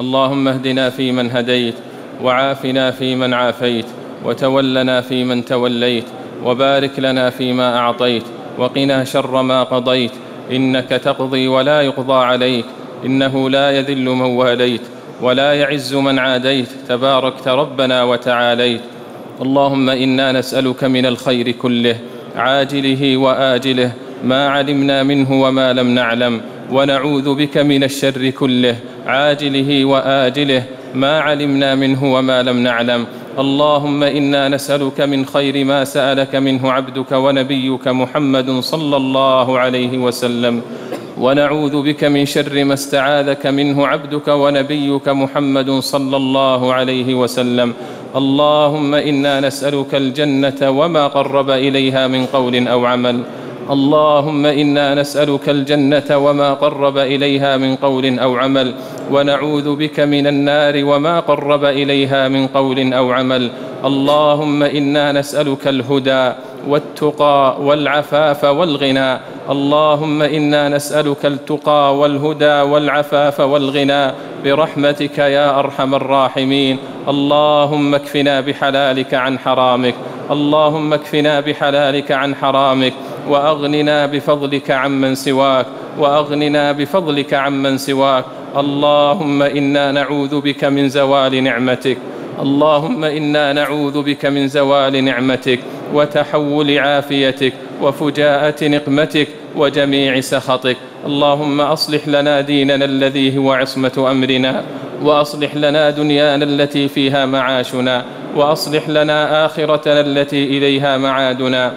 اللهم اهدنا فيمن هديت وعافنا فيمن عافيت وتولنا فيمن توليت وبارك لنا فيما أعطيت وقنا شر ما قضيت إنك تقضي ولا يقضى عليك إنه لا يذل من واليت ولا يعز من عاديت تباركت ربنا وتعاليت. اللهم إنا نسألك من الخير كله عاجله وآجله ما علمنا منه وما لم نعلم ونعوذ بك من الشر كله عاجله وآجله ما علمنا منه وما لم نعلم. اللهم إنا نسألك من خير ما سألك منه عبدك ونبيك محمد صلى الله عليه وسلم. ونعوذ بك من شر ما استعاذك منه عبدك ونبيك محمد صلى الله عليه وسلم. اللهم إنا نسألك الجنة وما قرب إليها من قول أو عمل. اللهم إنا نسألك الجنة وما قرب إليها من قول أو عمل ونعوذ بك من النار وما قرب إليها من قول أو عمل. اللهم إنا نسألك الهدى والتقى والعفاف والغنى. اللهم إنا نسألك التقى والهدى والعفاف والغنى. برحمتك يا أرحم الراحمين. اللهم اكفنا بحلالك عن حرامك. اللهم اكفنا بحلالك عن حرامك وأغننا بفضلك عمن سواك وأغننا بفضلك عمن سواك. اللهم إنا نعوذ بك من زوال نعمتك. اللهم إنا نعوذ بك من زوال نعمتك وتحول عافيتك وفجاءة نقمتك وجميع سخطك. اللهم أصلح لنا ديننا الذي هو عصمة أمرنا وأصلح لنا دنيانا التي فيها معاشنا. وأصلح لنا آخرتنا التي إليها معادنا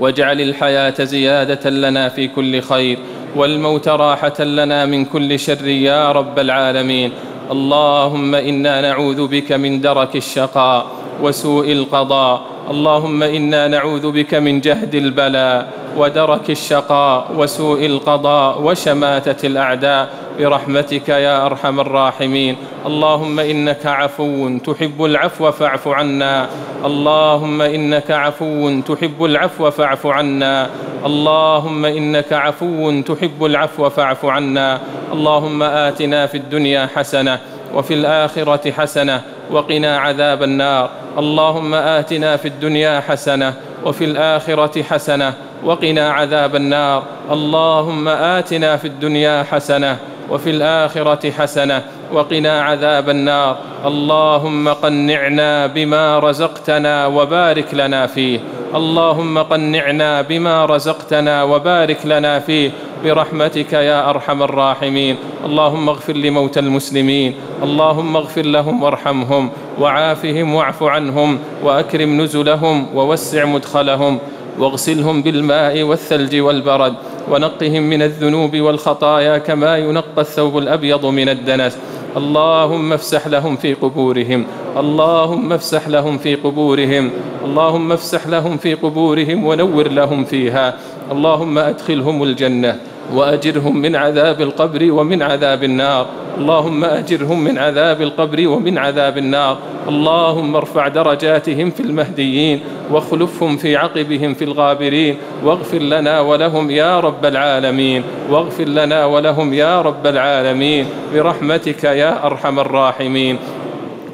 واجعل الحياة زيادة لنا في كل خير والموت راحة لنا من كل شر يا رب العالمين. اللهم إنا نعوذ بك من درك الشقاء وسوء القضاء. اللهم إنا نعوذ بك من جهد البلاء ودرك الشقاء وسوء القضاء وشماتة الأعداء. برحمتك يا أرحم الراحمين. اللهم إنك عفو تحب العفو فاعف عنا. اللهم إنك عفو تحب العفو فاعف عنا. اللهم إنك عفو تحب العفو فاعف عنا. اللهم آتنا في الدنيا حسنة وفي الآخرة حسنة وقنا عذاب النار. اللهم آتنا في الدنيا حسنة وفي الآخرة حسنة وقنا عذاب النار. اللهم آتنا في الدنيا حسنة وفي الآخرة حسنة وقنا عذاب النار. اللهم قنعنا بما رزقتنا وبارك لنا فيه. اللهم قنعنا بما رزقتنا وبارك لنا فيه. برحمتك يا أرحم الراحمين. اللهم اغفر لموتى المسلمين. اللهم اغفر لهم وارحمهم. وعافهم واعف عنهم. وأكرم نزلهم. ووسع مدخلهم. واغسلهم بالماء والثلج والبرد. ونقهم من الذنوب والخطايا كما ينقى الثوب الأبيض من الدنس. اللهم افسح لهم في قبورهم. اللهم افسح لهم في قبورهم. اللهم افسح لهم في قبورهم ونور لهم فيها. اللهم أدخلهم الجنة وأجرهم من عذاب القبر ومن عذاب النار. اللهم أجرهم من عذاب القبر ومن عذاب النار. اللهم ارفع درجاتهم في المهديين واخلفهم في عقبهم في الغابرين. واغفر لنا ولهم يا رب العالمين. واغفر لنا ولهم يا رب العالمين. برحمتك يا أرحم الراحمين.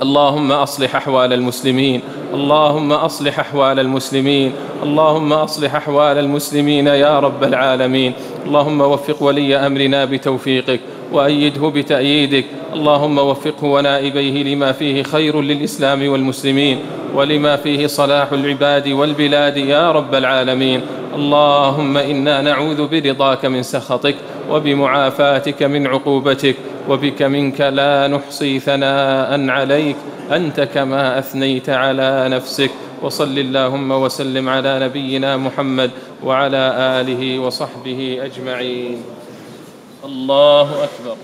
اللهم أصلح أحوال المسلمين. اللهم أصلح أحوال المسلمين. اللهم أصلح أحوال المسلمين يا رب العالمين. اللهم وفق ولي أمرنا بتوفيقك وأيده بتأييدك. اللهم وفقه ونائبيه لما فيه خير للإسلام والمسلمين ولما فيه صلاح العباد والبلاد يا رب العالمين. اللهم إنا نعوذ برضاك من سخطك وبمعافاتك من عقوبتك وبك منك لا نحصي ثناء عليك. أنت كما أثنيت على نفسك. وصل اللهم وسلم على نبينا محمد وعلى آله وصحبه أجمعين. الله أكبر.